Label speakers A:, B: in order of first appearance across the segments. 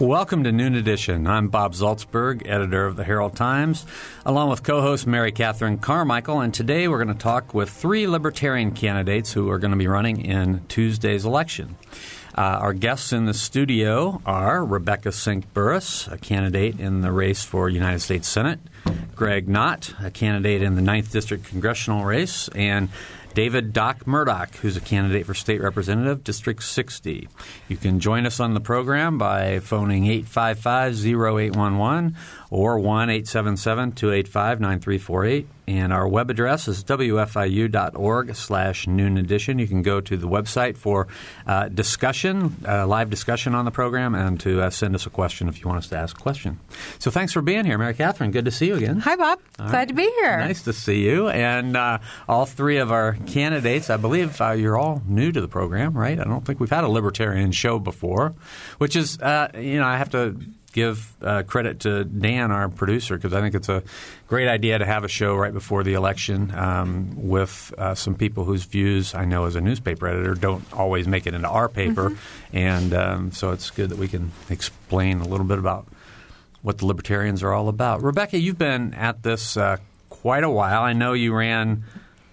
A: Welcome to Noon Edition. I'm Bob Zaltsberg, editor of the Herald Times, along with co host Mary Catherine Carmichael. And today we're going to talk with three Libertarian candidates who are going to be running in Tuesday's election. Uh, our guests in the studio are Rebecca Sink Burris, a candidate in the race for United States Senate, Greg Knott, a candidate in the 9th District congressional race, and David Doc Murdock, who's a candidate for state representative, District 60. You can join us on the program by phoning 855 0811 or 1 877 285 9348. And our web address is wfiu.org slash noon edition. You can go to the website for uh, discussion, uh, live discussion on the program, and to uh, send us a question if you want us to ask a question. So thanks for being here, Mary Catherine. Good to see you again.
B: Hi, Bob. All Glad right. to be here.
A: Nice to see you. And uh, all three of our candidates, I believe uh, you're all new to the program, right? I don't think we've had a libertarian show before, which is, uh, you know, I have to give uh, credit to Dan, our producer, because I think it's a great idea to have a show right before the election um, with uh, some people whose views I know as a newspaper editor don't always make it into our paper, mm-hmm. and um, so it's good that we can explain a little bit about what the libertarians are all about. Rebecca, you've been at this uh, quite a while. I know you ran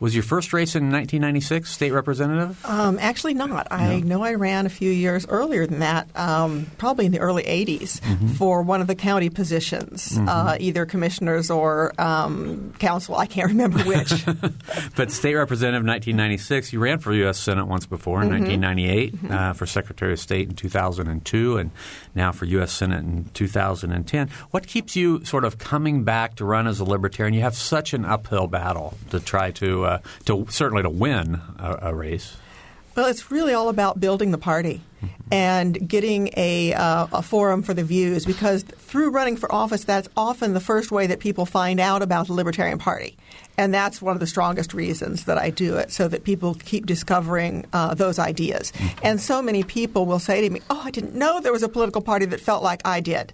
A: was your first race in 1996 state representative?
C: Um, actually, not. I know I ran a few years earlier than that, um, probably in the early 80s, mm-hmm. for one of the county positions, mm-hmm. uh, either commissioners or um, council. I can't remember which.
A: but state representative 1996, you ran for U.S. Senate once before in mm-hmm. 1998, mm-hmm. uh, for Secretary of State in 2002, and now for U.S. Senate in 2010. What keeps you sort of coming back to run as a libertarian? You have such an uphill battle to try to uh, to certainly to win a, a, race?
C: Well, it's really all about building the party and getting a, uh, a forum for the views because through running for office, that's often the first way that people find out about the Libertarian Party. And that's one of the strongest reasons that I do it, so that people keep discovering uh, those ideas. And so many people will say to me, Oh, I didn't know there was a political party that felt like I did.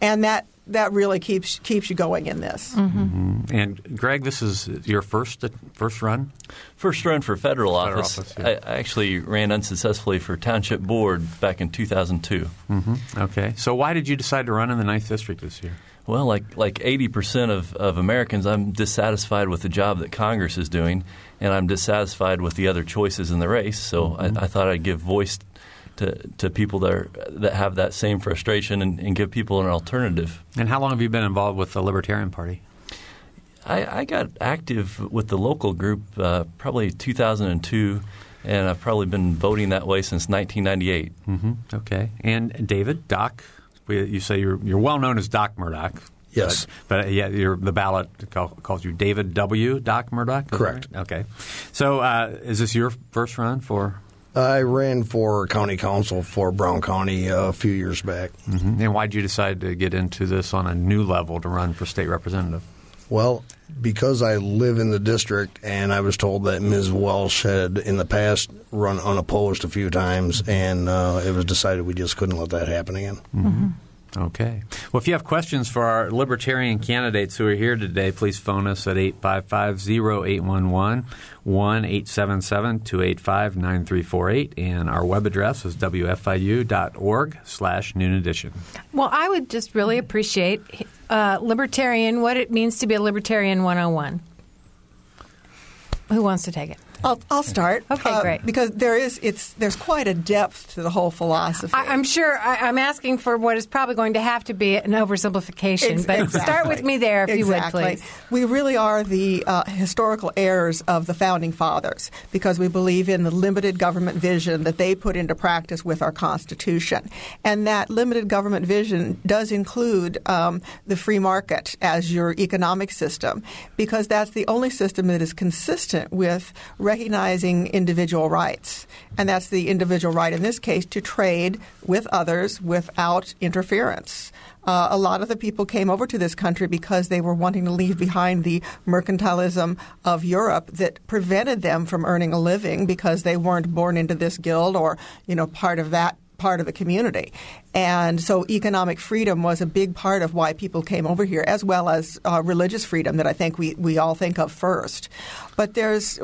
C: And that that really keeps keeps you going in this.
A: Mm-hmm. Mm-hmm. And Greg, this is your first first run.
D: First run for federal, federal office. office yeah. I, actually ran unsuccessfully for township board back in 2002.
A: Mm-hmm. Okay, so why did you decide to run in the ninth district this year?
D: Well, like like 80 percent of, of Americans, I'm dissatisfied with the job that Congress is doing, and I'm dissatisfied with the other choices in the race. So mm-hmm. I, I thought I'd give voice to, to people that are, that have that same frustration and, and, give people an alternative.
A: And how long have you been involved with the Libertarian Party?
D: I, I got active with the local group uh, probably 2002, and I've probably been voting that way since 1998.
A: Mm-hmm. Okay. And David, Doc, you say you're, you're well known as Doc Murdock.
E: Yes,
A: but, but yeah, the ballot call, calls you David W. Doc Murdock.
E: Correct.
A: Right? Okay. So, uh, is this your first run for
E: I ran for county council for Brown County a few years back.
A: Mm-hmm. And why did you decide to get into this on a new level to run for state representative?
E: Well, because I live in the district and I was told that Ms. Welch had in the past run unopposed a few times, and uh, it was decided we just couldn't let that happen again.
A: Mm-hmm. Okay. Well, if you have questions for our libertarian candidates who are here today, please phone us at 855 0811 1 877 285 9348. And our web address is wfiu.org slash noon edition.
B: Well, I would just really appreciate uh, libertarian, what it means to be a libertarian 101. Who wants to take it?
C: I'll, I'll start.
B: Okay, uh, great.
C: Because there is it's there's quite a depth to the whole philosophy.
B: I, am sure I, am asking for what is probably going to have to be an oversimplification, but exactly. start with me there if
C: exactly.
B: you would, please.
C: We really are the uh, historical heirs of the founding fathers because we believe in the limited government vision that they put into practice with our Constitution, and that limited government vision does include um, the free market as your economic system because that's the only system that is consistent with recognizing individual rights. And that's the individual right in this case to trade with others without interference. Uh, a lot of the people came over to this country because they were wanting to leave behind the mercantilism of Europe that prevented them from earning a living because they weren't born into this guild or, you know, part of that part of the community. And so economic freedom was a big part of why people came over here, as well as uh, religious freedom that I think we, we all think of first. But there's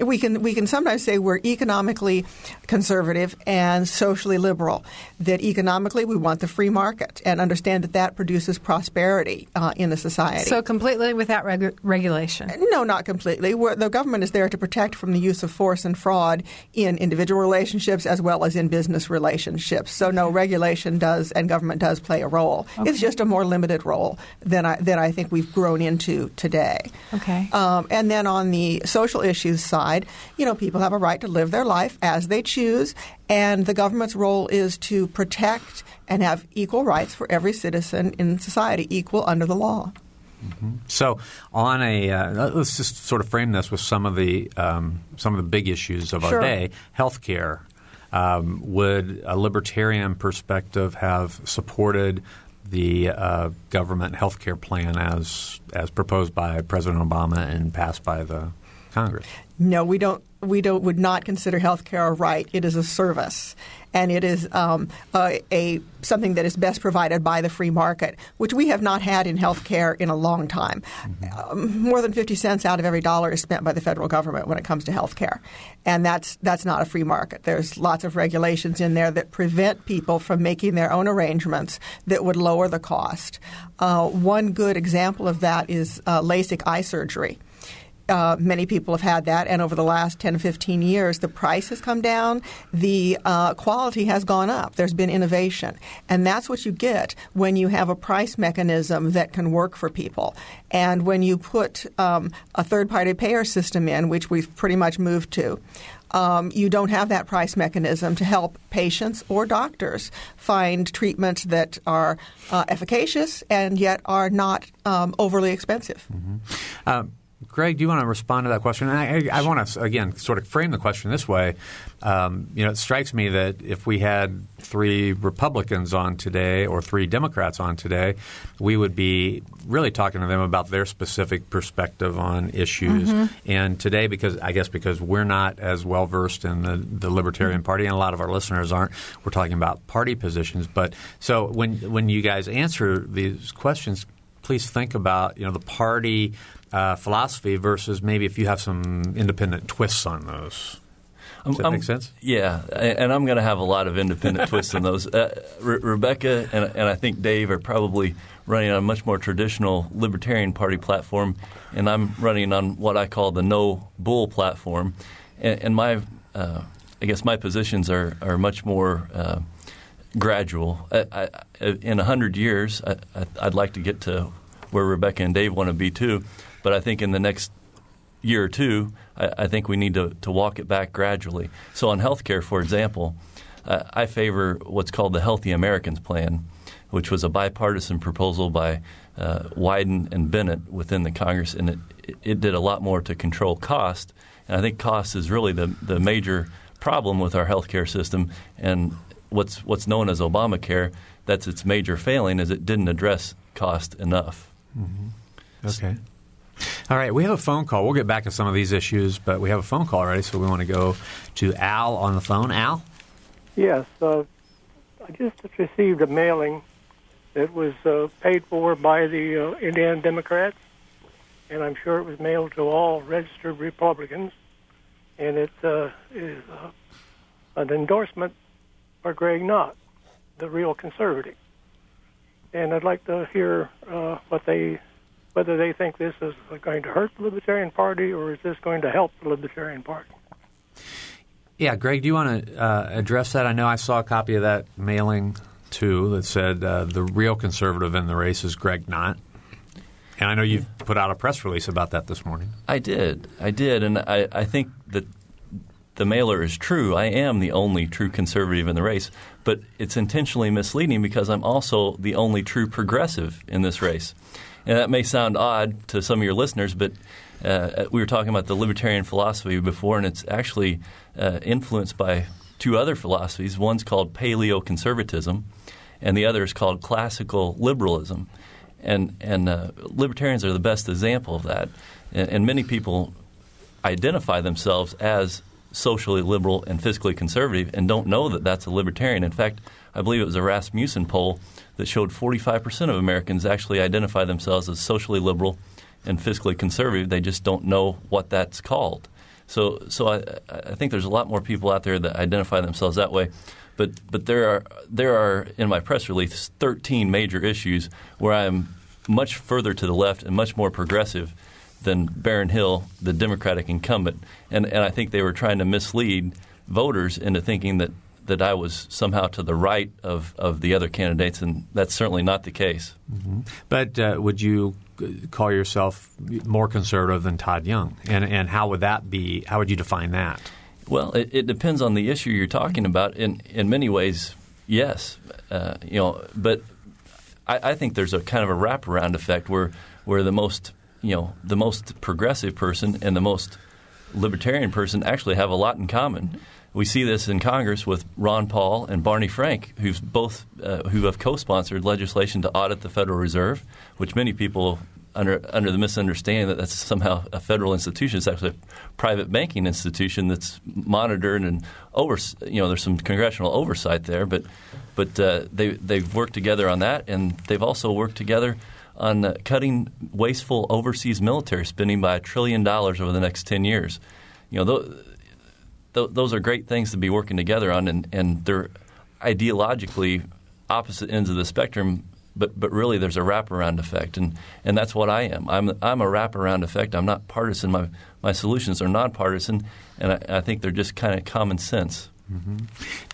C: we can we can sometimes say we're economically conservative and socially liberal. That economically we want the free market and understand that that produces prosperity uh, in the society.
B: So completely without regu- regulation?
C: No, not completely. We're, the government is there to protect from the use of force and fraud in individual relationships as well as in business relationships. So no regulation does and government does play a role. Okay. It's just a more limited role than I than I think we've grown into today.
B: Okay.
C: Um, and then on the social issues side, you know, people have a right to live their life as they choose, and the government's role is to protect and have equal rights for every citizen in society, equal under the law.
A: Mm-hmm. So, on a uh, let's just sort of frame this with some of the um, some of the big issues of
C: sure.
A: our day: healthcare. Um, would a libertarian perspective have supported the uh, government health care plan as as proposed by President Obama and passed by the Congress?
C: No, we don't. We don't would not consider health care a right. It is a service, and it is um, a, a, something that is best provided by the free market, which we have not had in health care in a long time. Mm-hmm. Um, more than fifty cents out of every dollar is spent by the federal government when it comes to health care, and that's that's not a free market. There's lots of regulations in there that prevent people from making their own arrangements that would lower the cost. Uh, one good example of that is uh, LASIK eye surgery. Uh, many people have had that, and over the last 10 to 15 years, the price has come down, the uh, quality has gone up. There's been innovation. And that's what you get when you have a price mechanism that can work for people. And when you put um, a third party payer system in, which we've pretty much moved to, um, you don't have that price mechanism to help patients or doctors find treatments that are uh, efficacious and yet are not um, overly expensive.
A: Mm-hmm. Greg, do you want to respond to that question? I, I, I, want to again sort of frame the question this way. Um, you know, it strikes me that if we had three Republicans on today or three Democrats on today, we would be really talking to them about their specific perspective on issues. Mm-hmm. And today, because I guess because we're not as well versed in the, the Libertarian Party, and a lot of our listeners aren't, we're talking about party positions. But so when when you guys answer these questions, please think about you know the party uh, philosophy versus maybe if you have some independent twists on those. Does that
D: I'm,
A: make sense?
D: Yeah, and I'm going to have a lot of independent twists on those. Uh, Re- Rebecca and, and, I think Dave are probably running on a much more traditional Libertarian Party platform, and I'm running on what I call the No Bull platform. And, and my, uh, I guess my positions are, are much more uh, gradual. I, I, in 100 years, I, I'd like to get to where Rebecca and Dave want to be too. But I think in the next year or two, I, I think we need to, to walk it back gradually. So on healthcare, for example, uh, I favor what's called the Healthy Americans Plan, which was a bipartisan proposal by uh, Wyden and Bennett within the Congress, and it, it did a lot more to control cost. And I think cost is really the, the major problem with our healthcare system. And what's what's known as Obamacare, that's its major failing, is it didn't address cost enough.
A: Mm-hmm. Okay. All right, we have a phone call. We'll get back to some of these issues, but we have a phone call already, so we want to go to Al on the phone. Al?
F: Yes. Uh, I just received a mailing that was uh, paid for by the uh, Indiana Democrats, and I'm sure it was mailed to all registered Republicans, and it uh, is uh, an endorsement for Greg Knott, the real conservative. And I'd like to hear uh, what they whether they think this is going to hurt the Libertarian Party or is this going to help the Libertarian Party.
A: Yeah, Greg, do you want to uh, address that? I know I saw a copy of that mailing too that said uh, the real conservative in the race is Greg Knott. And I know you've put out a press release about that this morning.
D: I did. I did. And I, I think that the mailer is true. I am the only true conservative in the race, but it's intentionally misleading because I'm also the only true progressive in this race. And that may sound odd to some of your listeners, but uh, we were talking about the libertarian philosophy before, and it's actually uh, influenced by two other philosophies. One's called paleoconservatism, and the other is called classical liberalism. And, and uh, libertarians are the best example of that. And, and many people identify themselves as socially liberal and fiscally conservative and don't know that that's a libertarian. In fact, I believe it was a Rasmussen poll that showed 45% of Americans actually identify themselves as socially liberal and fiscally conservative. They just don't know what that's called. So, so I, I think there's a lot more people out there that identify themselves that way. But, but there are there are in my press release 13 major issues where I'm much further to the left and much more progressive than Baron Hill, the Democratic incumbent. And, and I think they were trying to mislead voters into thinking that that I was somehow to the right of, of the other candidates, and that's certainly not the case.
A: Mm-hmm. But uh, would you call yourself more conservative than Todd Young? And, and how would that be? How would you define that?
D: Well, it, it depends on the issue you're talking about. In, in many ways, yes. Uh, you know, but I, I think there's a kind of a wraparound effect where, where the most you know the most progressive person and the most libertarian person actually have a lot in common. We see this in Congress with Ron Paul and Barney Frank, who's both uh, who have co-sponsored legislation to audit the Federal Reserve, which many people under under the misunderstanding that that's somehow a federal institution. It's actually a private banking institution that's monitored and over. You know, there's some congressional oversight there, but but uh, they they've worked together on that, and they've also worked together on cutting wasteful overseas military spending by a trillion dollars over the next ten years. You know, th- those are great things to be working together on, and, and they're ideologically opposite ends of the spectrum. But but really, there's a wraparound effect, and, and that's what I am. I'm I'm a wraparound effect. I'm not partisan. My my solutions are nonpartisan, and I, I think they're just kind of common sense.
A: Mm-hmm.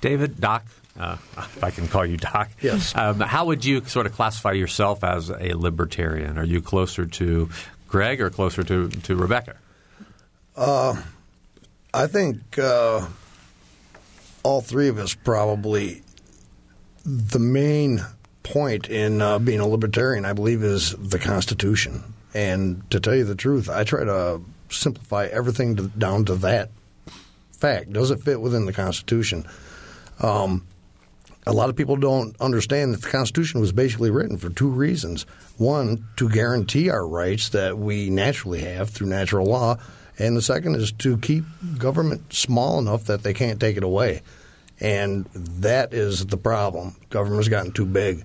A: David, Doc, uh, if I can call you Doc.
E: Yes.
A: Um, how would you sort of classify yourself as a libertarian? Are you closer to Greg or closer to, to Rebecca?
E: Uh, I think uh, all three of us probably the main point in uh, being a libertarian, I believe, is the Constitution. And to tell you the truth, I try to simplify everything to, down to that fact. Does it fit within the Constitution? Um, a lot of people don't understand that the Constitution was basically written for two reasons. One, to guarantee our rights that we naturally have through natural law, and the second is to keep government small enough that they can't take it away. And that is the problem. Government's gotten too big.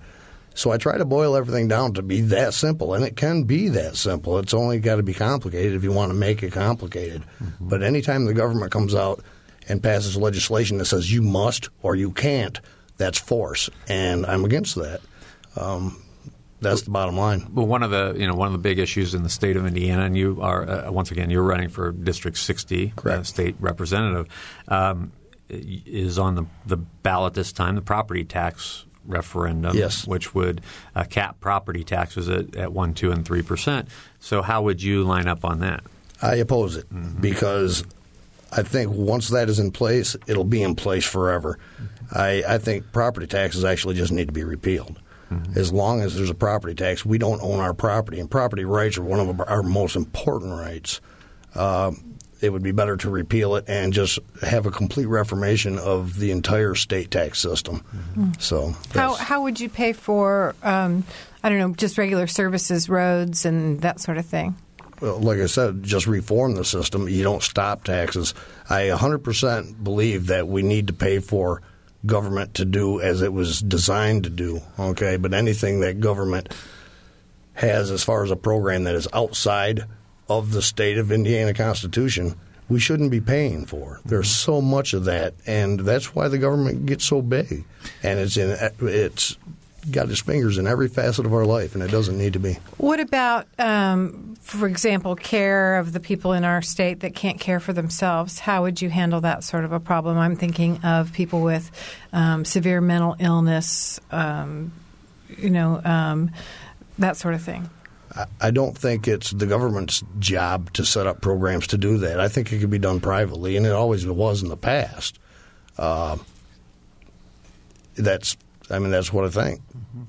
E: So I try to boil everything down to be that simple, and it can be that simple. It's only got to be complicated if you want to make it complicated. Mm-hmm. But anytime the government comes out and passes legislation that says you must or you can't, that's force, and I'm against that. Um, that's the bottom line.
A: Well, one of the you know one of the big issues in the state of Indiana, and you are uh, once again you're running for District 60, uh, state representative, um, is on the the ballot this time. The property tax referendum,
E: yes.
A: which would uh, cap property taxes at, at one, two, and three percent. So, how would you line up on that?
E: I oppose it mm-hmm. because I think once that is in place, it'll be in place forever. I, I think property taxes actually just need to be repealed. Mm-hmm. As long as there's a property tax, we don't own our property, and property rights are one of our most important rights. Uh, it would be better to repeal it and just have a complete reformation of the entire state tax system. Mm-hmm. So,
B: how how would you pay for um, I don't know just regular services, roads, and that sort of thing?
E: Well, like I said, just reform the system. You don't stop taxes. I 100% believe that we need to pay for government to do as it was designed to do. Okay, but anything that government has as far as a program that is outside of the state of Indiana Constitution, we shouldn't be paying for. There's so much of that, and that's why the government gets so big, and it's in it's got his fingers in every facet of our life, and it doesn't need to be.
B: What about, um, for example, care of the people in our state that can't care for themselves? How would you handle that sort of a problem? I'm thinking of people with um, severe mental illness, um, you know, um, that sort of thing.
E: I don't think it's the government's job to set up programs to do that. I think it could be done privately, and it always was in the past. Uh, that's I mean, that's what I think. Mm-hmm.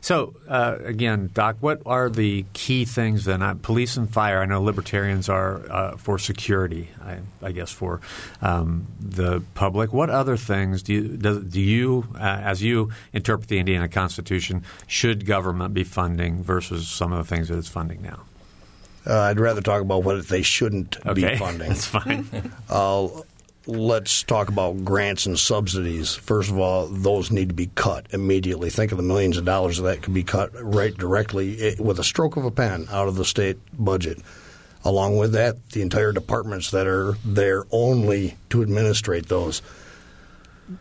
A: So uh, again, Doc, what are the key things then? Uh, police and fire. I know libertarians are uh, for security. I, I guess for um, the public. What other things do you do, do you, uh, as you interpret the Indiana Constitution, should government be funding versus some of the things that it's funding now?
E: Uh, I'd rather talk about what they shouldn't
A: Okay,
E: be funding.
A: that's fine.
E: Let's talk about grants and subsidies. First of all, those need to be cut immediately. Think of the millions of dollars that could be cut right directly eh, with a stroke of a pen out of the state budget. Along with that, the entire departments that are there only to administrate those.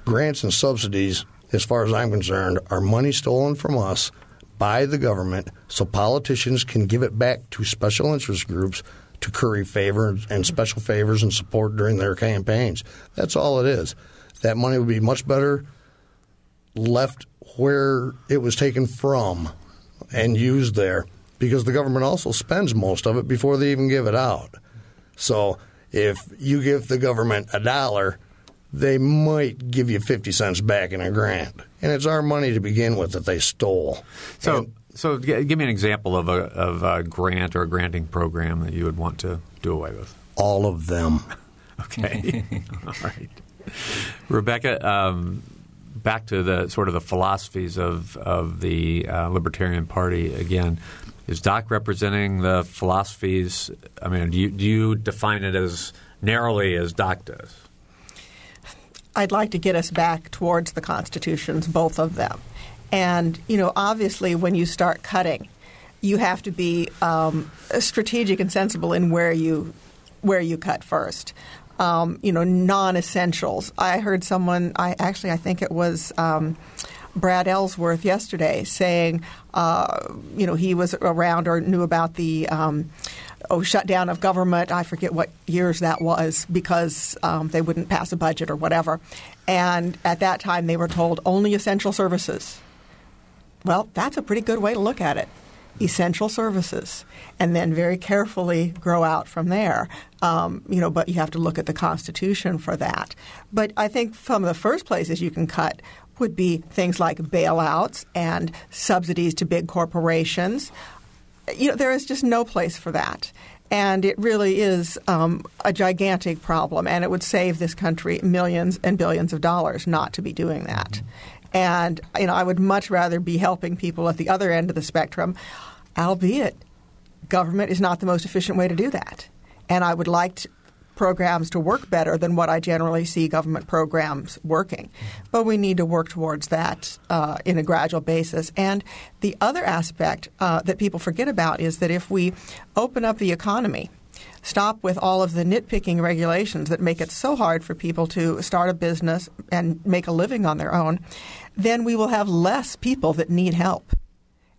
E: Grants and subsidies, as far as I'm concerned, are money stolen from us by the government so politicians can give it back to special interest groups to curry favor and special favors and support during their campaigns. That's all it is. That money would be much better left where it was taken from and used there because the government also spends most of it before they even give it out. So if you give the government a dollar, they might give you 50 cents back in a grant. And it's our money to begin with that they stole.
A: So,
E: And-
A: so g- give me an example of a of a grant or a granting program that you would want to do away with.
E: all of them.
A: Okay, all right, Rebecca. Um, back to the sort of the philosophies of of the uh, Libertarian Party again. Is Doc representing the philosophies? I mean, do you, do you define it as narrowly as Doc does?
C: I'd like to get us back towards the constitutions, both of them. And, you know, obviously when you start cutting, you have to be um, strategic and sensible in where you where you cut first. Um, you know, non-essentials. I heard someone. I actually, I think it was. Um, Brad Ellsworth yesterday saying, uh, you know, he was around or knew about the um, oh shutdown of government. I forget what years that was because um, they wouldn't pass a budget or whatever. And at that time, they were told only essential services. Well, that's a pretty good way to look at it. Essential services, and then very carefully grow out from there. Um, you know, but you have to look at the Constitution for that. But I think some of the first places you can cut would be things like bailouts and subsidies to big corporations. You know, there is just no place for that. And it really is um, a gigantic problem, and it would save this country millions and billions of dollars not to be doing that. And you know, I would much rather be helping people at the other end of the spectrum, albeit government is not the most efficient way to do that. And I would like to, programs to work better than what I generally see government programs working. But we need to work towards that uh, in a gradual basis. And the other aspect uh, that people forget about is that if we open up the economy, stop with all of the nitpicking regulations that make it so hard for people to start a business and make a living on their own, then we will have less people that need help.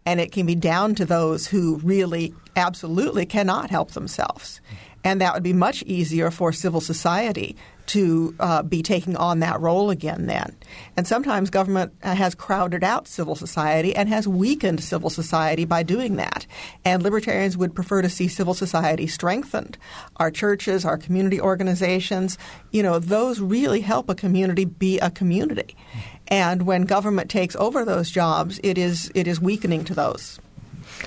C: And it can be down to those who really absolutely cannot help themselves. And that would be much easier for civil society to uh, be taking on that role again then. And sometimes government uh, has crowded out civil society and has weakened civil society by doing that. And libertarians would prefer to see civil society strengthened. Our churches, our community organizations, you know, those really help a community be a community. And when government takes over those jobs, it is it is weakening to those.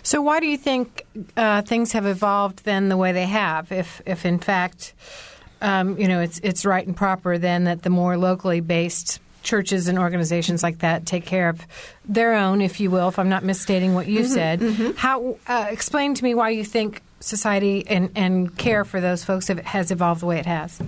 B: So, why do you think uh, things have evolved then the way they have? If, if in fact, um, you know, it's it's right and proper then that the more locally based churches and organizations like that take care of their own, if you will. If I'm not misstating what you said, how uh, explain to me why you think society and, and care for those folks have, has evolved the way it has.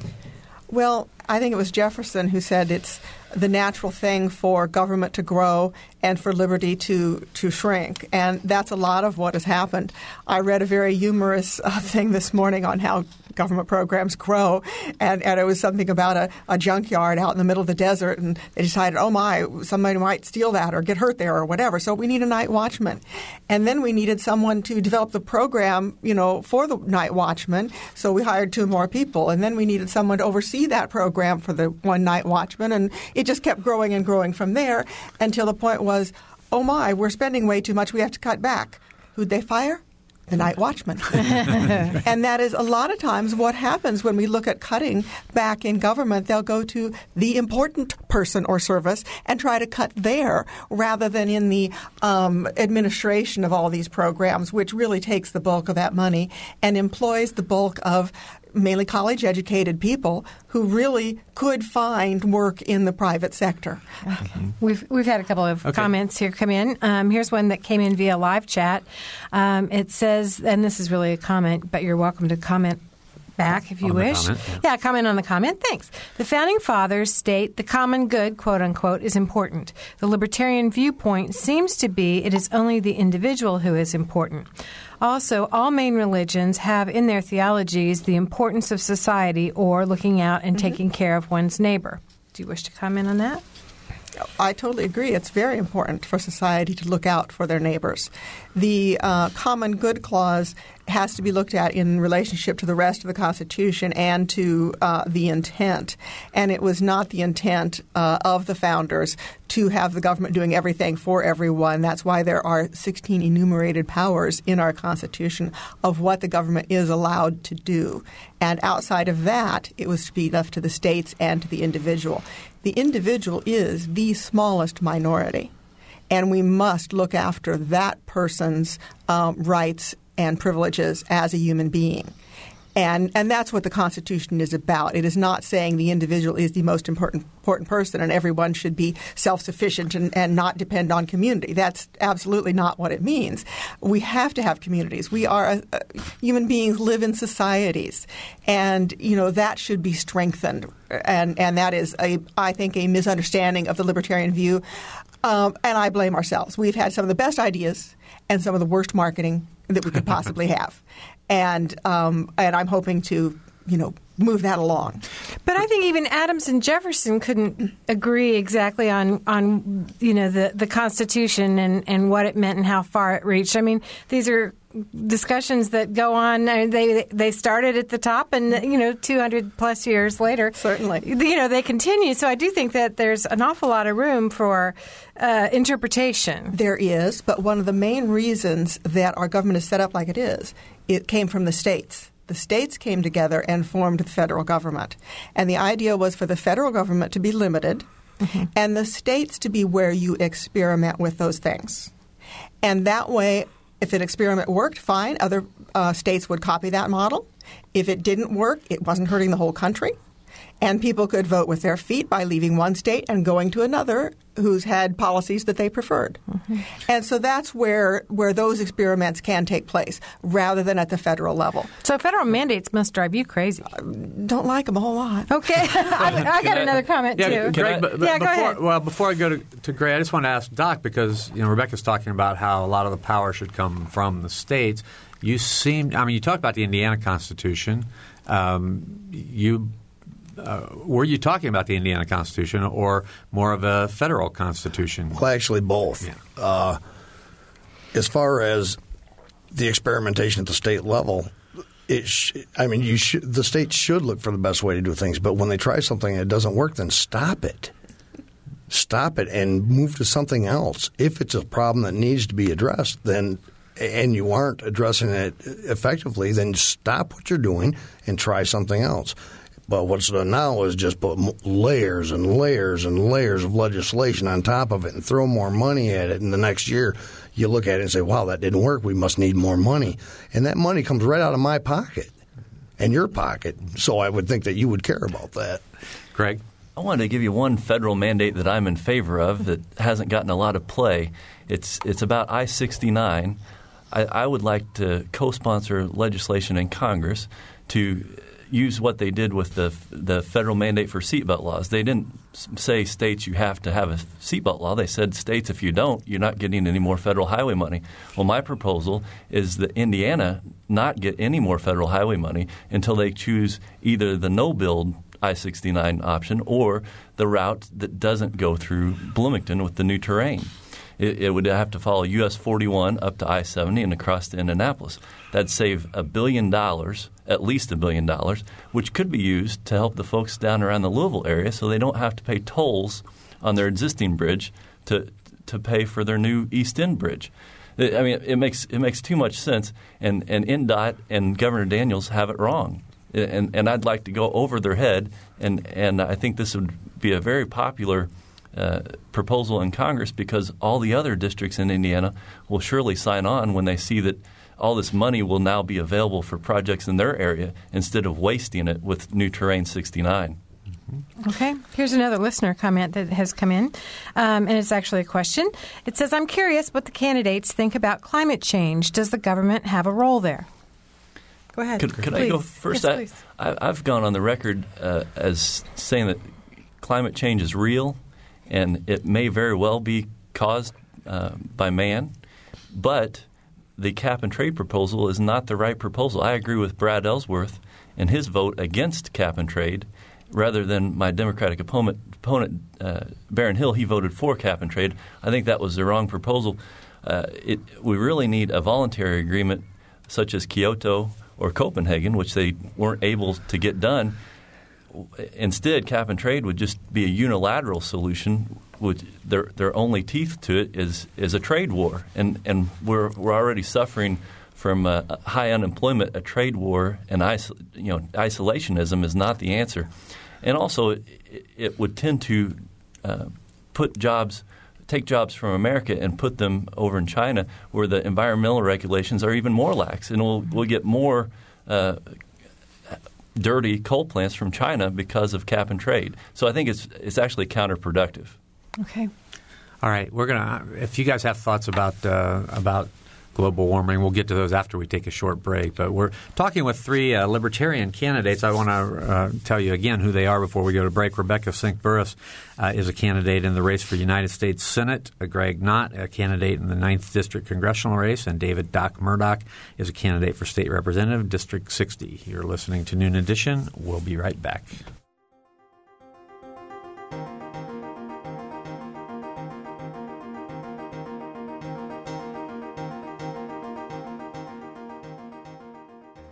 C: Well, I think it was Jefferson who said it's the natural thing for government to grow and for liberty to, to shrink. And that's a lot of what has happened. I read a very humorous uh, thing this morning on how government programs grow, and, and it was something about a, a junkyard out in the middle of the desert, and they decided, oh my, somebody might steal that or get hurt there or whatever, so we need a night watchman. And then we needed someone to develop the program, you know, for the night watchman, so we hired two more people. And then we needed someone to oversee that program for the one night watchman, and it just kept growing and growing from there until the point was, oh my, we're spending way too much, we have to cut back. Who'd they fire? The night watchman. and that is a lot of times what happens when we look at cutting back in government. They'll go to the important person or service and try to cut there rather than in the um, administration of all these programs, which really takes the bulk of that money and employs the bulk of mainly college educated people who really could find work in the private sector.
B: Okay. We've we've had a couple of okay. comments here come in. Um, here's one that came in via live chat. Um, it says, and this is really a comment, but you're welcome to comment back if you wish.
A: Comment, yeah.
B: yeah, comment on the comment. Thanks. The founding fathers state the common good, quote unquote, is important. The libertarian viewpoint seems to be it is only the individual who is important. Also, all main religions have in their theologies the importance of society or looking out and mm-hmm. taking care of one's neighbor. Do you wish to comment on that?
C: I totally agree. It's very important for society to look out for their neighbors. The uh, common good clause has to be looked at in relationship to the rest of the Constitution and to uh, the intent. And it was not the intent uh, of the founders to have the government doing everything for everyone. That's why there are 16 enumerated powers in our Constitution of what the government is allowed to do. And outside of that, it was to be left to the states and to the individual. The individual is the smallest minority and we must look after that person's um, rights and privileges as a human being. And, and that's what the Constitution is about. It is not saying the individual is the most important, important person and everyone should be self sufficient and, and not depend on community. That's absolutely not what it means. We have to have communities. We are a, a, human beings live in societies, and you know that should be strengthened. And and that is a I think a misunderstanding of the libertarian view. Um, and I blame ourselves. We've had some of the best ideas and some of the worst marketing that we could possibly have, and um, and I'm hoping to you know move that along.
B: But I think even Adams and Jefferson couldn't agree exactly on on you know the the Constitution and and what it meant and how far it reached. I mean, these are discussions that go on. They they started at the top, and you know, two hundred plus years later,
C: certainly,
B: you know, they continue. So I do think that there's an awful lot of room for uh, interpretation.
C: There is, but one of the main reasons that our government is set up like it is, it came from the states. The states came together and formed the federal government, and the idea was for the federal government to be limited, mm-hmm. and the states to be where you experiment with those things. And that way, if an experiment worked, fine. Other uh, states would copy that model. If it didn't work, it wasn't hurting the whole country. And people could vote with their feet by leaving one state and going to another who's had policies that they preferred. Mm-hmm. And so that's where where those experiments can take place rather than at the federal level.
B: So federal mandates must drive you crazy. Uh,
C: don't like them a whole lot.
B: Okay. I, I got I, another comment
A: yeah,
B: too.
A: Greg, but, but
B: yeah,
A: before,
B: go ahead.
A: Well, before I go to, to Greg, I just want to ask Doc because you know Rebecca's talking about how a lot of the power should come from the states. You seem, I mean, you talked about the Indiana Constitution. Um, you uh, were you talking about the Indiana Constitution or more of a federal constitution?
E: Well, actually, both. Yeah. Uh, as far as the experimentation at the state level, it sh- I mean, you sh- the state should look for the best way to do things. But when they try something and it doesn't work, then stop it. Stop it and move to something else. If it's a problem that needs to be addressed, then and you aren't addressing it effectively, then stop what you're doing and try something else. But what's done now is just put layers and layers and layers of legislation on top of it and throw more money at it. And the next year, you look at it and say, wow, that didn't work. We must need more money. And that money comes right out of my pocket and your pocket. So I would think that you would care about that.
A: Greg?
D: I wanted to give you one federal mandate that I'm in favor of that hasn't gotten a lot of play. It's, it's about I 69. I, I would like to co sponsor legislation in Congress to use what they did with the the federal mandate for seatbelt laws. They didn't say states you have to have a seatbelt law. They said states if you don't, you're not getting any more federal highway money. Well, my proposal is that Indiana not get any more federal highway money until they choose either the no build I-69 option or the route that doesn't go through Bloomington with the new terrain it, it would have to follow US 41 up to I 70 and across to Indianapolis. That'd save a billion dollars, at least a billion dollars, which could be used to help the folks down around the Louisville area so they don't have to pay tolls on their existing bridge to, to pay for their new East End bridge. I mean, it makes it makes too much sense, and and INDOT and Governor Daniels have it wrong, and and I'd like to go over their head, and and I think this would be a very popular. Uh, proposal in Congress because all the other districts in Indiana will surely sign on when they see that all this money will now be available for projects in their area instead of wasting it with New Terrain 69.
B: Okay, here's another listener comment that has come in, um, and it's actually a question. It says, I'm curious what the candidates think about climate change. Does the government have a role there? Go ahead.
D: Could, could I go first?
B: Yes,
D: I, have gone on the record uh, as saying that climate change is real and it may very well be caused uh, by man, but the cap and trade proposal is not the right proposal. I agree with Brad Ellsworth and his vote against cap and trade rather than my Democratic opponent, opponent uh, Baron Hill, he voted for cap and trade. I think that was the wrong proposal. Uh, it, we really need a voluntary agreement such as Kyoto or Copenhagen, which they weren't able to get done. Instead, cap and trade would just be a unilateral solution. With their their only teeth to it is is a trade war, and and we're we're already suffering from uh, high unemployment. A trade war and iso- you know isolationism is not the answer and also it, it would tend to uh, put jobs take jobs from America and put them over in China, where the environmental regulations are even more lax, and we'll we'll get more. Uh, dirty coal plants from China because of cap and trade. So I think it's it's actually counterproductive.
B: Okay.
A: All right, we're gonna. If you guys have thoughts about uh, about global warming. We'll get to those after we take a short break. But we're talking with three uh, libertarian candidates. I want to uh, tell you again who they are before we go to break. Rebecca Sink Burris uh, is a candidate in the race for United States Senate. Uh, Greg Knott, a candidate in the 9th District congressional race. And David Doc Murdock is a candidate for state representative, District 60. You're listening to Noon Edition. We'll be right back.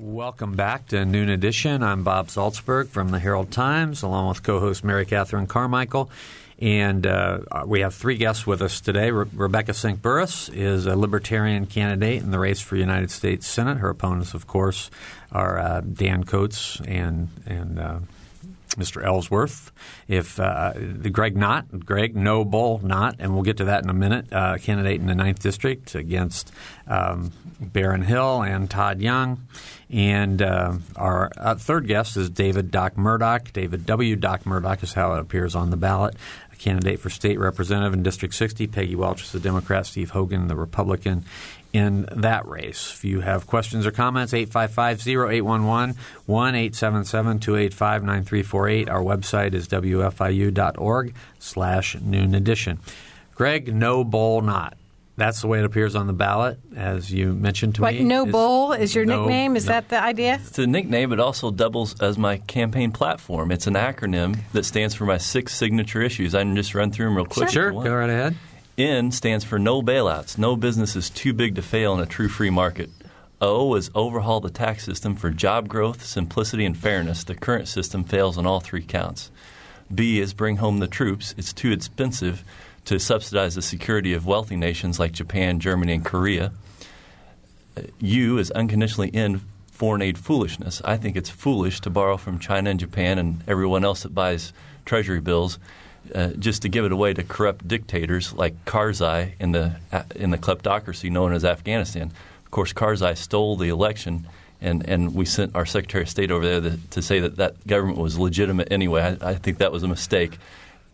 A: Welcome back to Noon Edition. I'm Bob Zaltsberg from the Herald Times, along with co-host Mary Catherine Carmichael. And uh, we have three guests with us today. Re- Rebecca Sink Burris is a Libertarian candidate in the race for United States Senate. Her opponents, of course, are uh, Dan Coats and and uh, Mr. Ellsworth. If uh, Greg Knott, Greg No Bull Knott, and we'll get to that in a minute. Uh, candidate in the ninth district against um, Baron Hill and Todd Young. And uh, our uh, third guest is David Doc Murdock. David W. Doc Murdock is how it appears on the ballot candidate for state representative in District 60. Peggy Welch is the Democrat, Steve Hogan, the Republican in that race. If you have questions or comments, 855-0811, 1-877-285-9348. Our website is wfiu.org slash noon edition. Greg No Bull Knott that's the way it appears on the ballot, as you mentioned to me.
B: what,
A: me.
B: No Bull is your
A: no,
B: nickname? Is
A: no.
B: that the idea?
D: It's a nickname. It also doubles as my campaign platform. It's an acronym that stands for my six signature issues. I can just run through them real quick.
A: Sure, go right ahead.
D: N stands for no bailouts. No business is too big to fail in a true free market. O is overhaul the tax system for job growth, simplicity, and fairness. The current system fails on all three counts. B is bring home the troops. It's too expensive to subsidize the security of wealthy nations like Japan, Germany, and Korea. U is unconditionally in foreign aid foolishness. I think it's foolish to borrow from China and Japan and everyone else that buys treasury bills uh, just to give it away to corrupt dictators like Karzai in the uh, in the kleptocracy known as Afghanistan. Of course, Karzai stole the election, and, and we sent our Secretary of State over there to, to say that that government was legitimate anyway. I, I think that was a mistake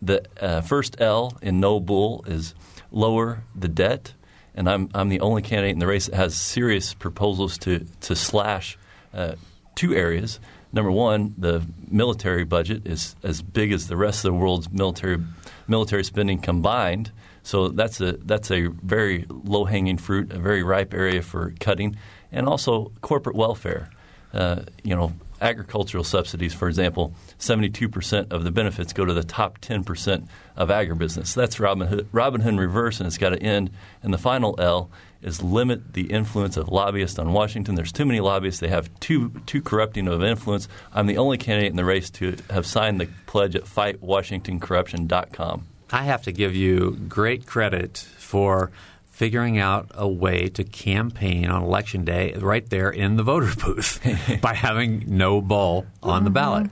D: the uh, first L in no bull is lower the debt, and I'm I'm the only candidate in the race that has serious proposals to to slash uh, two areas. Number one, the military budget is as big as the rest of the world's military military spending combined. So that's a that's a very low hanging fruit, a very ripe area for cutting, and also corporate welfare. Uh, you know, agricultural subsidies, for example, 72% of the benefits go to the top 10% of agribusiness. That's Robin Hood, Robin Hood in reverse, and it's got to end. And the final L is limit the influence of lobbyists on Washington. There's too many lobbyists. They have too, too corrupting of influence. I'm the only candidate in the race to have signed the pledge at fightwashingtoncorruption.com.
A: I have to give you great credit for figuring out a way to campaign on election day right there in the voter booth by having no bull on the ballot.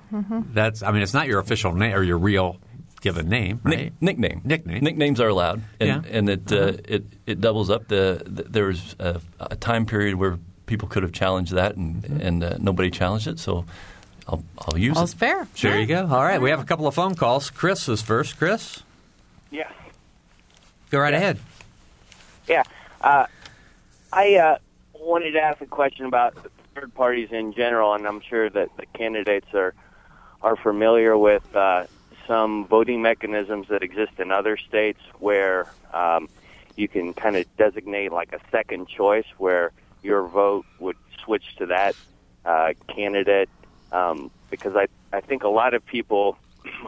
A: That's I mean it's not your official name or your real given name, right?
D: Nick, nickname.
A: Nickname.
D: Nicknames are allowed, and,
A: Yeah.
D: and it, uh, it it doubles up. The, the there was a, a time period where people could have challenged that, and and uh, nobody challenged it. So I'll I'll use
B: All's
D: it.
B: fair.
A: There you go. All right, we have a couple of phone calls. Chris is first. Chris,
G: Yes.
A: go right ahead.
G: Yeah. Uh, I uh, wanted to ask a question about third parties in general, and I'm sure that the candidates are are familiar with uh, some voting mechanisms that exist in other states where um, you can kind of designate like a second choice where your vote would switch to that uh, candidate. Um, because I, I think a lot of people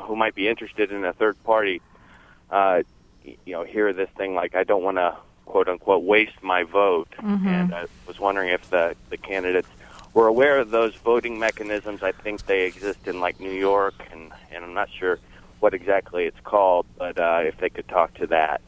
G: who might be interested in a third party, uh, you know, hear this thing like, I don't want to quote unquote waste my vote. And I was wondering if the, the candidates were aware of those voting mechanisms. I think they exist in like New York, and, and I'm not sure what exactly it's called, but uh, if they could talk to that.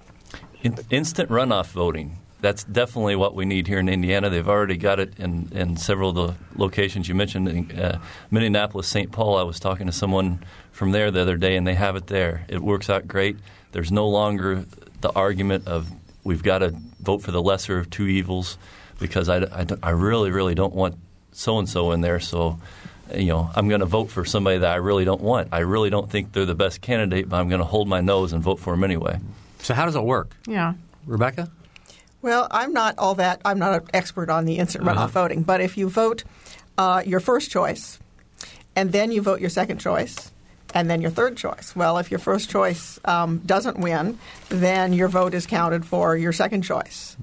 D: In, instant runoff voting. That's definitely what we need here in Indiana. They've already got it in, in several of the locations you mentioned. In uh, Minneapolis, St. Paul, I was talking to someone from there the other day, and they have it there. It works out great. There's no longer the argument of we've got to vote for the lesser of two evils because I, I, I really, really don't want so and so in there. So, you know, I'm going to vote for somebody that I really don't want. I really don't think they're the best candidate, but I'm going to hold my nose and vote for them anyway.
A: So how does it work,
B: Yeah.
A: Rebecca?
C: Well, I'm not all that. I'm not an expert on the instant runoff voting, but if you vote uh, your first choice, and then you vote your second choice, and then your third choice. Well, if your first choice um, doesn't win, then your vote is counted for your second choice,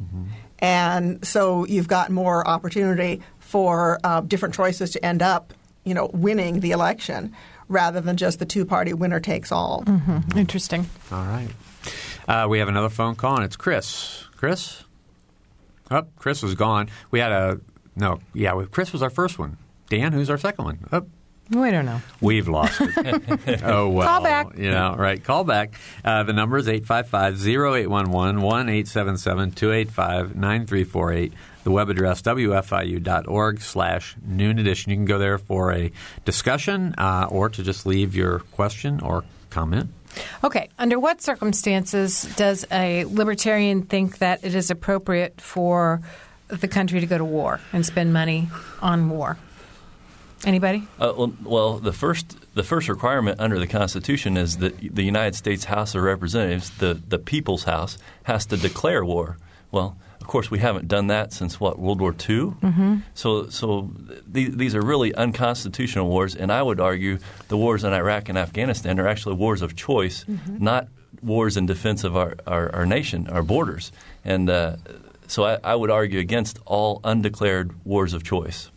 C: and so you've got more opportunity for uh, different choices to end up, you know, winning the election rather than just the two-party winner takes all.
B: Interesting.
A: All right. Uh, we have another phone call, and it's Chris. Chris? Oh, Chris was gone. We had a no. Yeah, Chris was our first one. Dan, who's our second one? Oh,
B: We don't know.
A: we've lost it. oh well.
B: Call back.
A: You know, right? Call back. Uh, the number is 855-0811 one 285 9348 The web address wfiu.org slash noon edition. You can go there for a discussion uh, or to just leave your question or comment.
B: Okay. Under what circumstances does a libertarian think that it is appropriate for the country to go to war and spend money on war? Anybody?
D: Uh, well, well, the first the first requirement under the Constitution is that the United States House of Representatives, the the People's House, has to declare war. Well, of course, we haven't done that since what World War II. Mm-hmm. So, so th- these are really unconstitutional wars, and I would argue the wars in Iraq and Afghanistan are actually wars of choice, not wars in defense of our, our, our nation, our borders. And uh, so, I, I would argue against all undeclared wars of choice.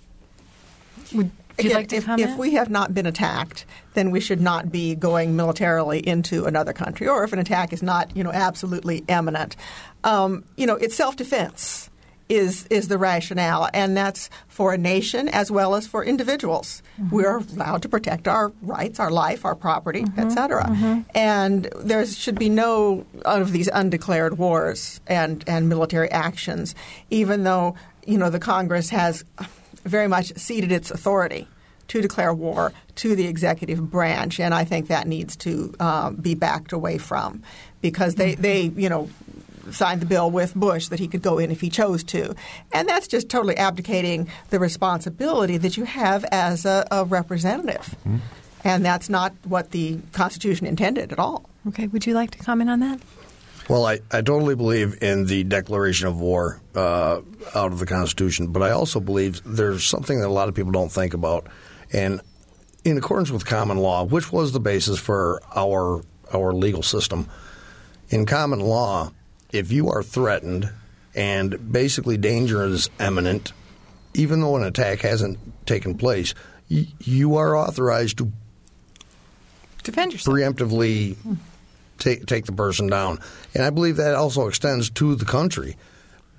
B: Would
C: Again,
B: like
C: if, if we have not been attacked, then we should not be going militarily into another country, or if an attack is not, you know, absolutely imminent. Um, you know, it's self-defense is is the rationale, and that's for a nation as well as for individuals. We are allowed to protect our rights, our life, our property, et cetera. And there should be no of these undeclared wars and and military actions, even though you know the Congress has very much ceded its authority to declare war to the executive branch, and I think that needs to uh, be backed away from because they, they you know signed the bill with Bush that he could go in if he chose to, and that's just totally abdicating the responsibility that you have as a, a representative, and that's not what the Constitution intended at all.
B: Okay, would you like to comment on that?
E: Well, I, I totally believe in the declaration of war uh, out of the Constitution, but I also believe there's something that a lot of people don't think about. And in accordance with common law, which was the basis for our our legal system, in common law, if you are threatened and basically danger is imminent, even though an attack hasn't taken place, y- you are authorized to
B: Defend yourself.
E: preemptively take take the person down. And I believe that also extends to the country.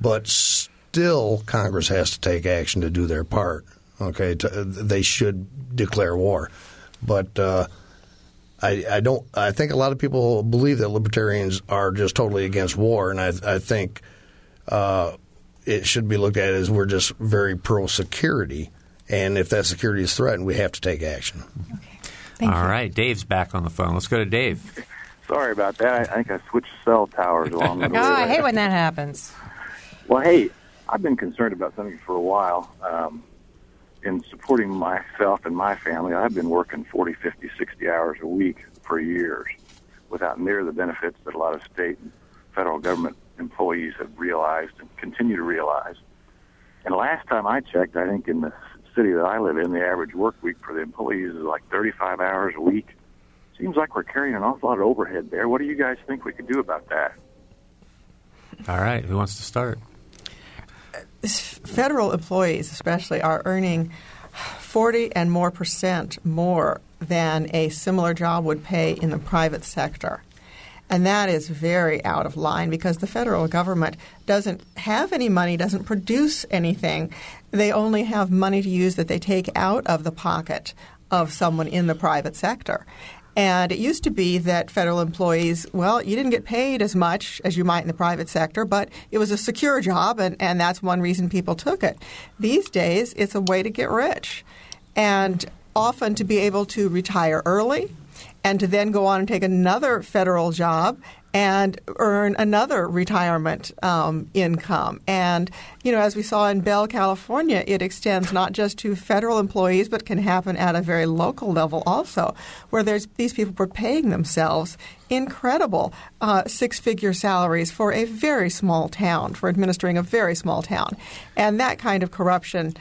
E: But still, Congress has to take action to do their part. Okay, to, they should declare war. But uh, I, I don't. I think a lot of people believe that libertarians are just totally against war, and I, I think uh, it should be looked at as we're just very pro security. And if that security is threatened, we have to take action.
B: Thank
A: All
B: you.
A: right, Dave's back on the phone. Let's go to Dave.
H: Sorry about that. I, I think I switched cell towers along the way. Oh.
B: I hate when that happens.
H: Well, hey, I've been concerned about something for a while. Um, in supporting myself and my family, I've been working 40, 50, 60 hours a week for years without near the benefits that a lot of state and federal government employees have realized and continue to realize. And last time I checked, I think in the city that I live in, the average work week for the employees is like 35 hours a week. Seems like we're carrying an awful lot of overhead there. What do you guys think we could do about that?
A: All right, who wants to start?
C: Uh, federal employees, especially, are earning 40 and more percent more than a similar job would pay in the private sector. And that is very out of line because the federal government doesn't have any money, doesn't produce anything. They only have money to use that they take out of the pocket of someone in the private sector. And it used to be that federal employees, well, you didn't get paid as much as you might in the private sector, but it was a secure job, and, and that's one reason people took it. These days, it's a way to get rich. And often to be able to retire early and to then go on and take another federal job and earn another retirement um, income. And, you know, as we saw in Bell, California, it extends not just to federal employees, but can happen at a very local level also, where there's these people were paying themselves incredible uh, six-figure salaries for a very small town, for administering a very small town. And that kind of corruption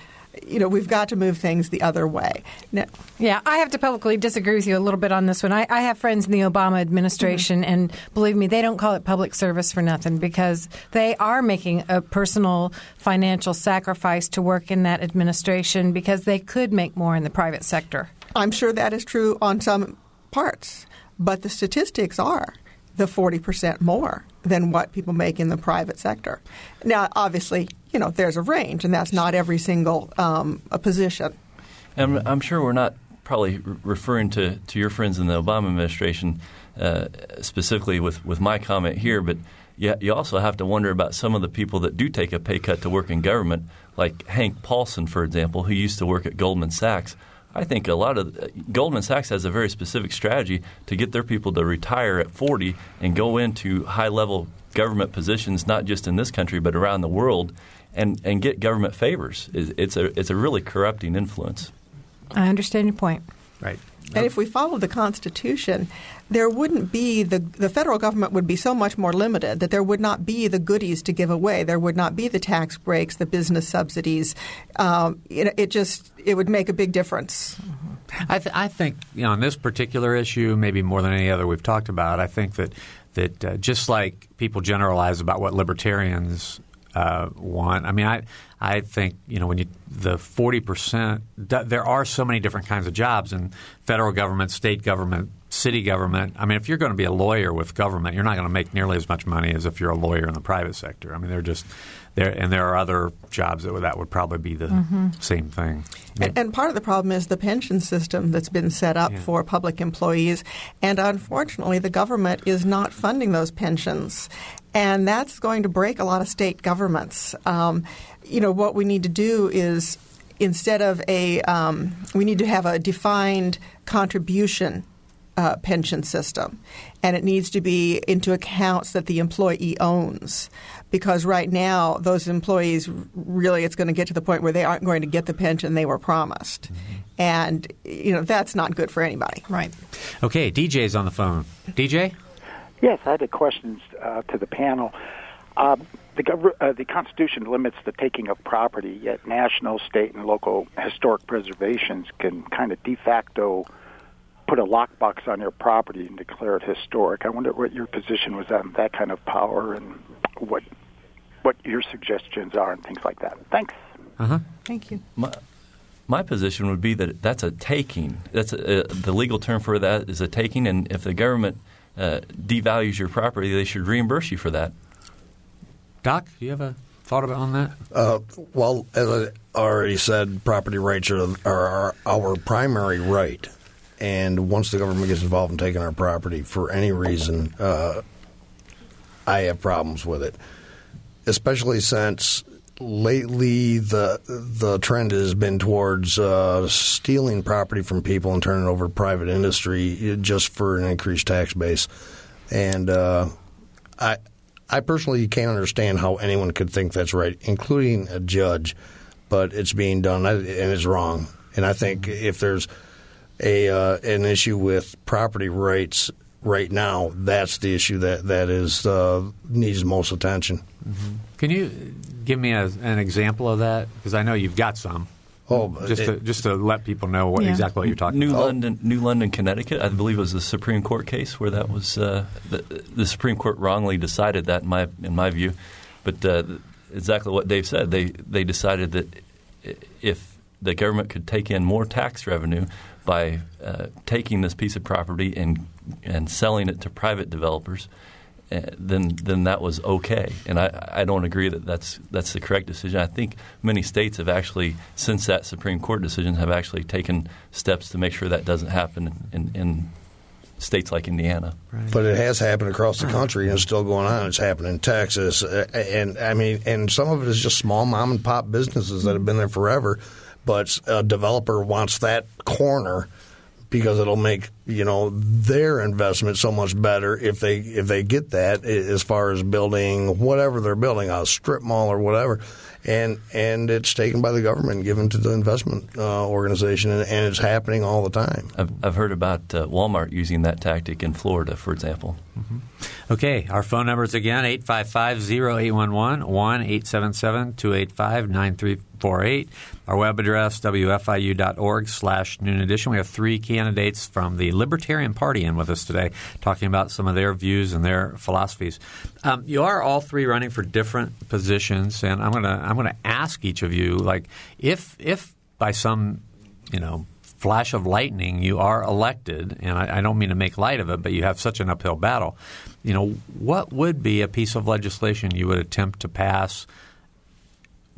C: you know, we've got to move things the other way. Now,
B: Yeah, I have to publicly disagree with you a little bit on this one. I, I have friends in the Obama administration,
C: Mm-hmm.
B: and believe me, they don't call it public service for nothing because they are making a personal financial sacrifice to work in that administration because they could make more in the private sector.
C: I'm sure that is true on some parts, but the statistics are the 40% more than what people make in the private sector. Now, obviously, you know, there's a range, and that's not every single um, a position.
D: I'm, I'm sure we're not probably re- referring to, to your friends in the Obama administration uh, specifically with, with my comment here, but you, you also have to wonder about some of the people that do take a pay cut to work in government, like Hank Paulson, for example, who used to work at Goldman Sachs. I think a lot of uh, Goldman Sachs has a very specific strategy to get their people to retire at 40 and go into high level government positions, not just in this country but around the world, and, and get government favors. It's it's a it's a really corrupting influence.
B: I understand your point.
A: Right.
C: And if we followed the Constitution, there wouldn't be the the federal government would be so much more limited that there would not be the goodies to give away. There would not be the tax breaks, the business subsidies. Um, it, it just it would make a big difference.
A: I, th- I think you know on this particular issue, maybe more than any other we've talked about, I think that that uh, just like people generalize about what libertarians uh, want, I mean, I I think you know when you the forty percent, there are so many different kinds of jobs in federal government, state government, city government. I mean, if you're going to be a lawyer with government, you're not going to make nearly as much money as if you're a lawyer in the private sector. I mean, they're just there, and there are other jobs that would, that would probably be the same thing.
C: And, and part of the problem is the pension system that's been set up
A: Yeah.
C: for public employees, and unfortunately, the government is not funding those pensions, and that's going to break a lot of state governments. Um, you know, what we need to do is instead of a, um, we need to have a defined contribution uh, pension system, and it needs to be into accounts that the employee owns. Because right now, those employees really, it's going to get to the point where they aren't going to get the pension they were promised, and you know that's not good for anybody.
B: Right.
A: Okay, DJ's on the phone. DJ.
I: Yes, I had a question uh, to the panel. Uh, the, gov- uh, the Constitution limits the taking of property, yet national, state, and local historic preservations can kind of de facto put a lockbox on your property and declare it historic. I wonder what your position was on that kind of power and what what your suggestions are and things like that. Thanks.
A: Uh-huh.
C: Thank you.
D: My, my position would be that that's a taking. That's a, the legal term for that is a taking, and if the government uh, devalues your property, they should reimburse you for that.
A: Doc, do you have a thought about on that?
E: Uh, well, as I already said, property rights are, are our primary right. And once the government gets involved in taking our property for any reason, uh, I have problems with it. Especially since lately the the trend has been towards uh, stealing property from people and turning it over to private industry just for an increased tax base. And uh, I I personally can't understand how anyone could think that's right, including a judge. But it's being done, and it's wrong. And I think if there's a uh, an issue with property rights right now, that's the issue that that is uh, needs most attention.
A: Mm-hmm. Can you give me a, an example of that? Because I know you've got some.
E: Oh,
A: just
E: it,
A: to just to let people know what,
C: Yeah.
A: exactly what you're talking
D: New
A: about.
D: London, New London, Connecticut. I believe it was the Supreme Court case where that was uh, the, the Supreme Court wrongly decided that in my in my view. But uh, exactly what Dave said, they they decided that if the government could take in more tax revenue by uh, taking this piece of property and and selling it to private developers, uh, then then that was okay. And I, I don't agree that that's that's the correct decision. I think many states have actually, since that Supreme Court decision, have actually taken steps to make sure that doesn't happen in, in states like Indiana.
E: But it has happened across the country, and it's still going on. It's happened in Texas, uh, and I mean, and some of it is just small mom and pop businesses that have been there forever. But a developer wants that corner because it'll make you know their investment so much better if they if they get that as far as building whatever they're building a strip mall or whatever. And and it's taken by the government and given to the investment uh, organization, and, and it's happening all the time.
D: I've, I've heard about uh, Walmart using that tactic in Florida, for example.
A: Okay, our phone numbers again 855-0811, 1-877-285-9348. Our web address, wfiu.org slash noon edition. We have three candidates from the Libertarian Party in with us today talking about some of their views and their philosophies. Um, you are all three running for different positions, and I'm to I'm to ask each of you, like, if if by some, you know, flash of lightning, you are elected, and I, I don't mean to make light of it, but you have such an uphill battle. You know, what would be a piece of legislation you would attempt to pass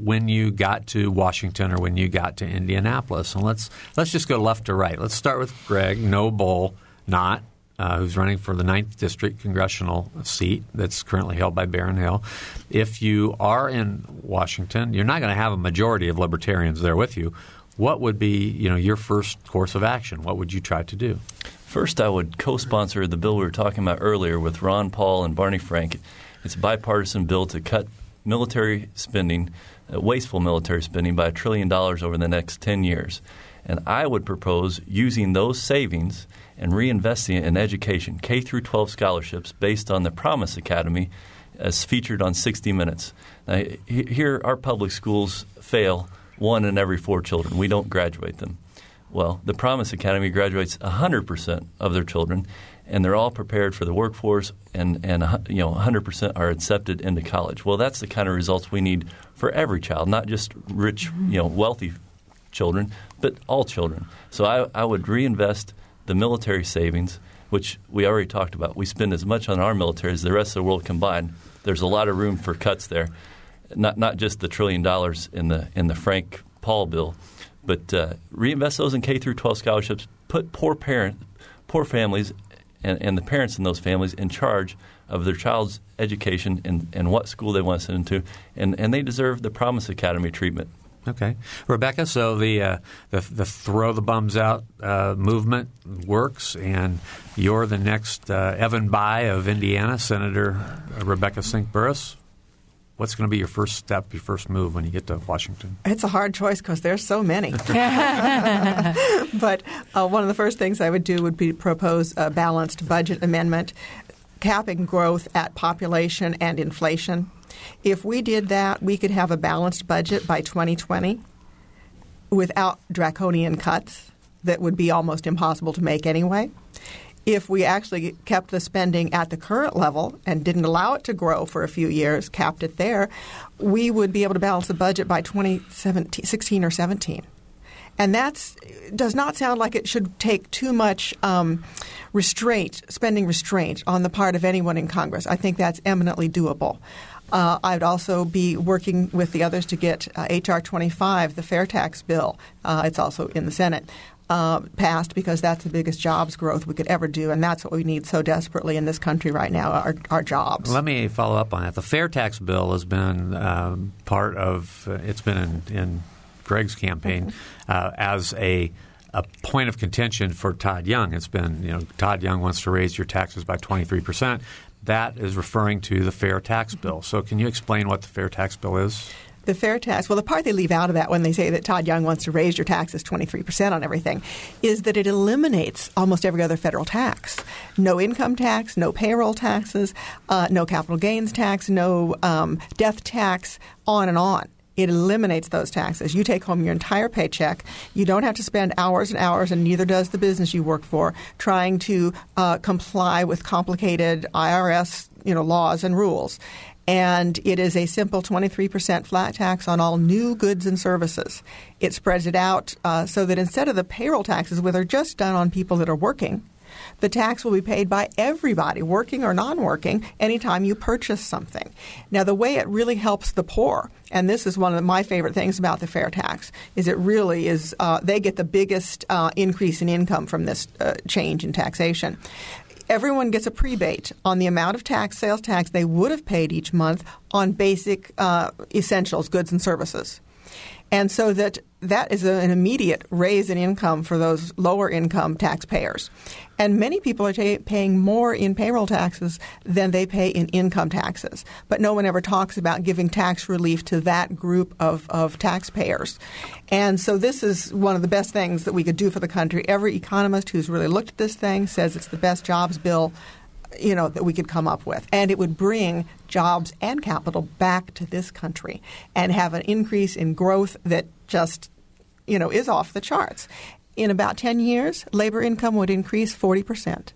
A: when you got to Washington or when you got to Indianapolis? And let's let's just go left to right. Let's start with Greg Noble, Knott. Uh, who's running for the 9th District congressional seat that's currently held by Baron Hill. If you are in Washington, you're not going to have a majority of libertarians there with you. What would be, you know, your first course of action? What would you try to do?
D: First, I would co-sponsor the bill we were talking about earlier with Ron Paul and Barney Frank. It's a bipartisan bill to cut military spending, wasteful military spending, by a trillion dollars over the next 10 years. And I would propose using those savings and reinvesting it in education, K through 12 scholarships based on the Promise Academy, as featured on 60 Minutes. Now, here, our public schools fail one in every four children. We don't graduate them. Well, the Promise Academy graduates 100% of their children, and they're all prepared for the workforce, and, and you know 100% are accepted into college. Well, that's the kind of results we need for every child, not just rich, you know, wealthy children, but all children. So I, I would reinvest the military savings, which we already talked about. We spend as much on our military as the rest of the world combined. There's a lot of room for cuts there, not not just the trillion dollars in the in the Frank Paul bill, but uh, reinvest those in K through 12 scholarships. Put poor parent, poor families, and, and the parents in those families in charge of their child's education and, and what school they want to send them to, and, and they deserve the Promise Academy treatment.
A: Okay, Rebecca. So the uh, the, the throw the bums out uh, movement works, and you're the next uh, Evan Bayh of Indiana, Senator Rebecca Sink Burris. What's going to be your first step, your first move when you get to Washington?
C: It's a hard choice because there's so many. but uh, one of the first things I would do would be propose a balanced budget amendment capping growth at population and inflation. If we did that, we could have a balanced budget by 2020 without draconian cuts that would be almost impossible to make anyway. If we actually kept the spending at the current level and didn't allow it to grow for a few years, capped it there, we would be able to balance the budget by 2016 or 17. And that does not sound like it should take too much um, restraint, spending restraint on the part of anyone in Congress. I think that's eminently doable. Uh, I'd also be working with the others to get uh, H.R. 25, the fair tax bill. Uh, it's also in the Senate. Uh, passed because that's the biggest jobs growth we could ever do, and that's what we need so desperately in this country right now: our, our jobs.
A: Let me follow up on that. The fair tax bill has been um, part of. Uh, it's been in, in Greg's campaign mm-hmm. uh, as a a point of contention for Todd Young. It's been, you know, Todd Young wants to raise your taxes by 23 percent. That is referring to the fair tax bill. So, can you explain what the fair tax bill is?
C: The fair tax, well, the part they leave out of that when they say that Todd Young wants to raise your taxes 23% on everything is that it eliminates almost every other federal tax. No income tax, no payroll taxes, uh, no capital gains tax, no um, death tax, on and on. It eliminates those taxes. You take home your entire paycheck. You don't have to spend hours and hours, and neither does the business you work for, trying to uh, comply with complicated IRS you know, laws and rules and it is a simple 23% flat tax on all new goods and services. It spreads it out uh, so that instead of the payroll taxes, which are just done on people that are working, the tax will be paid by everybody, working or non working, anytime you purchase something. Now, the way it really helps the poor, and this is one of my favorite things about the fair tax, is it really is uh, they get the biggest uh, increase in income from this uh, change in taxation everyone gets a prebate on the amount of tax, sales tax they would have paid each month on basic uh, essentials, goods and services. And so that that is an immediate raise in income for those lower income taxpayers. And many people are paying more in payroll taxes than they pay in income taxes. But no one ever talks about giving tax relief to that group of, of taxpayers. And so this is one of the best things that we could do for the country. Every economist who's really looked at this thing says it's the best jobs bill you know that we could come up with. And it would bring jobs and capital back to this country and have an increase in growth that just you know is off the charts. In about 10 years labor income would increase 40%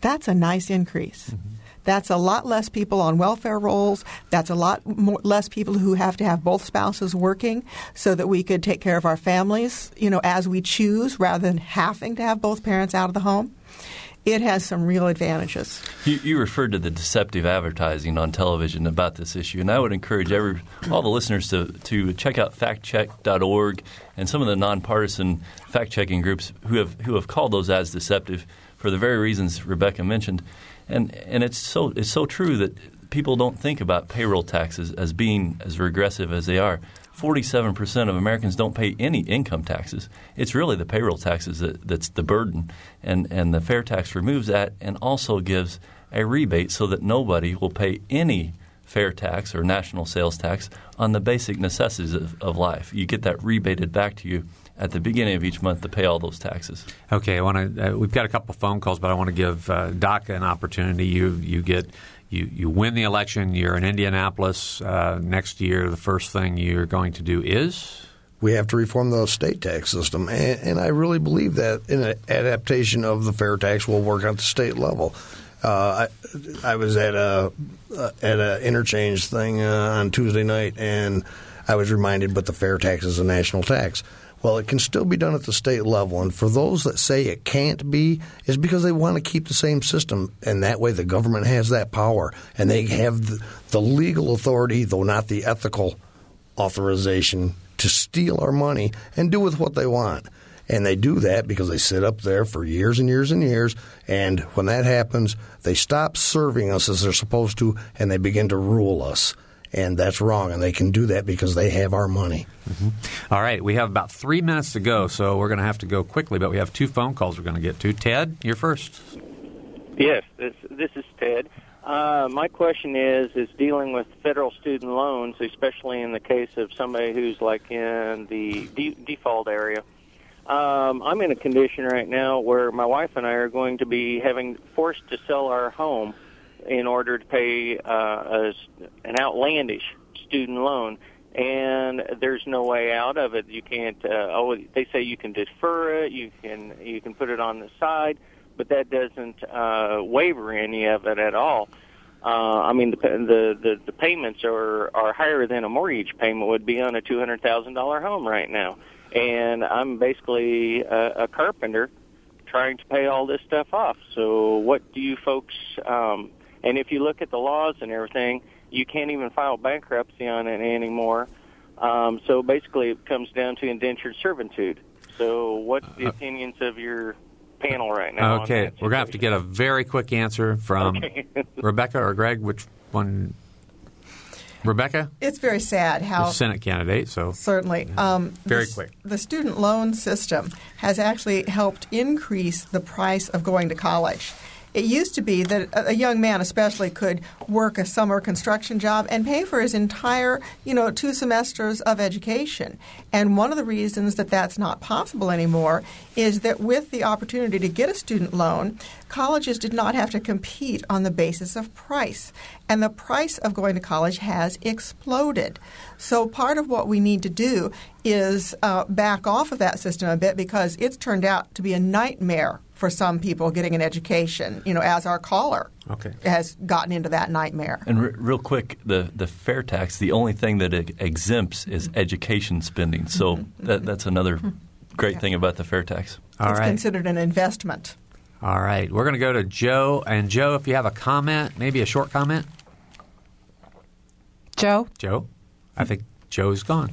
C: that's a nice increase. Mm-hmm. That's a lot less people on welfare rolls. That's a lot more, less people who have to have both spouses working so that we could take care of our families, you know, as we choose rather than having to have both parents out of the home it has some real advantages.
D: You, you, referred to the deceptive advertising on television about this issue, and I would encourage every all the listeners to to check out factcheck.org and some of the nonpartisan fact checking groups who have who have called those ads deceptive for the very reasons Rebecca mentioned, and and it's so it's so true that people don't think about payroll taxes as being as regressive as they are. 47% of Americans don't pay any income taxes. It's really the payroll taxes that, that's the burden. And, and the fair tax removes that and also gives a rebate so that nobody will pay any fair tax or national sales tax on the basic necessities of, of life. You get that rebated back to you at the beginning of each month to pay all those taxes.
A: Okay, I want to. Uh, we've got a couple phone calls, but I want to give uh, DACA an opportunity. You you get you, you win the election, you're in Indianapolis uh, next year, the first thing you're going to do is?
E: We have to reform the state tax system. And, and I really believe that an adaptation of the fair tax will work at the state level. Uh, I, I was at a uh, at an interchange thing uh, on Tuesday night, and I was reminded, but the fair tax is a national tax. Well, it can still be done at the state level. And for those that say it can't be, is because they want to keep the same system. And that way the government has that power and they have the, the legal authority, though not the ethical authorization, to steal our money and do with what they want. And they do that because they sit up there for years and years and years. And when that happens, they stop serving us as they're supposed to and they begin to rule us and that's wrong. And they can do that because they have our money.
A: Mm-hmm. All right, we have about three minutes to go, so we're going to have to go quickly. But we have two phone calls we're going to get to. Ted, you're first.
J: Yes, this this is Ted. Uh, my question is is dealing with federal student loans, especially in the case of somebody who's like in the de- default area. Um, I'm in a condition right now where my wife and I are going to be having forced to sell our home in order to pay uh, a, an outlandish student loan, and there's no way out of it. You can't. Uh, oh, they say you can defer it. You can you can put it on the side, but that doesn't uh, waiver any of it at all. Uh, I mean, the, the the the payments are are higher than a mortgage payment would be on a two hundred thousand dollar home right now, and I'm basically a, a carpenter trying to pay all this stuff off. So, what do you folks? Um, and if you look at the laws and everything, you can't even file bankruptcy on it anymore. Um, so basically, it comes down to indentured servitude. So, what's the
A: Uh,
J: opinions of your panel right now? on
A: Okay,
J: that
A: we're going to have to get a very quick answer from
J: Okay.
A: Rebecca or Greg. Which one? Rebecca,
C: It's very sad how
A: the Senate candidate. So
C: Certainly. Um,
A: Very
C: the,
A: quick.
C: The student loan system has actually helped increase the price of going to college. It used to be that a young man, especially, could work a summer construction job and pay for his entire, you know, two semesters of education. And one of the reasons that that's not possible anymore is that with the opportunity to get a student loan, colleges did not have to compete on the basis of price. And the price of going to college has exploded. So part of what we need to do is uh, back off of that system a bit because it's turned out to be a nightmare for some people getting an education, you know, as our caller
A: Okay.
C: has gotten into that nightmare.
D: And re- real quick, the, the fair tax, the only thing that it exempts is mm-hmm. education spending. So mm-hmm. that, that's another mm-hmm. great thing about the fair tax.
A: all
C: it's
A: right,
C: considered an investment.
A: all right. We're going to go to Joe. And Joe, if you have a comment, maybe a short comment.
B: Joe?
A: Joe, I think Joe's gone.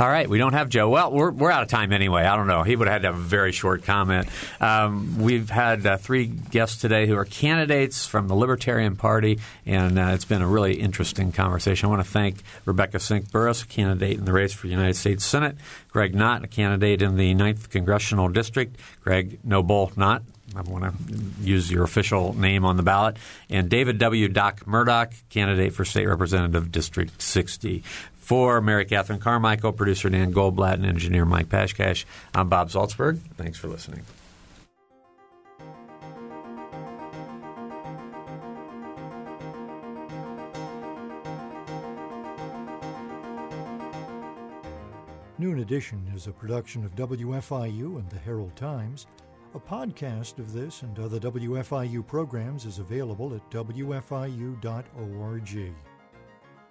A: All right, we don't have Joe. Well, we're, we're out of time anyway. I don't know. He would have had to have a very short comment. Um, we've had uh, three guests today who are candidates from the Libertarian Party, and uh, it's been a really interesting conversation. I want to thank Rebecca Sink Burris, a candidate in the race for United States Senate, Greg Knott, a candidate in the 9th Congressional District, Greg No Bull Knott, I want to use your official name on the ballot, and David W. Doc Murdoch, candidate for State Representative District 60. For Mary Catherine Carmichael, producer Dan Goldblatt, and engineer Mike Pashkash, I'm Bob Zaltsberg. Thanks for listening.
K: Noon Edition is a production of WFIU and the Herald Times. A podcast of this and other WFIU programs is available at WFIU.org.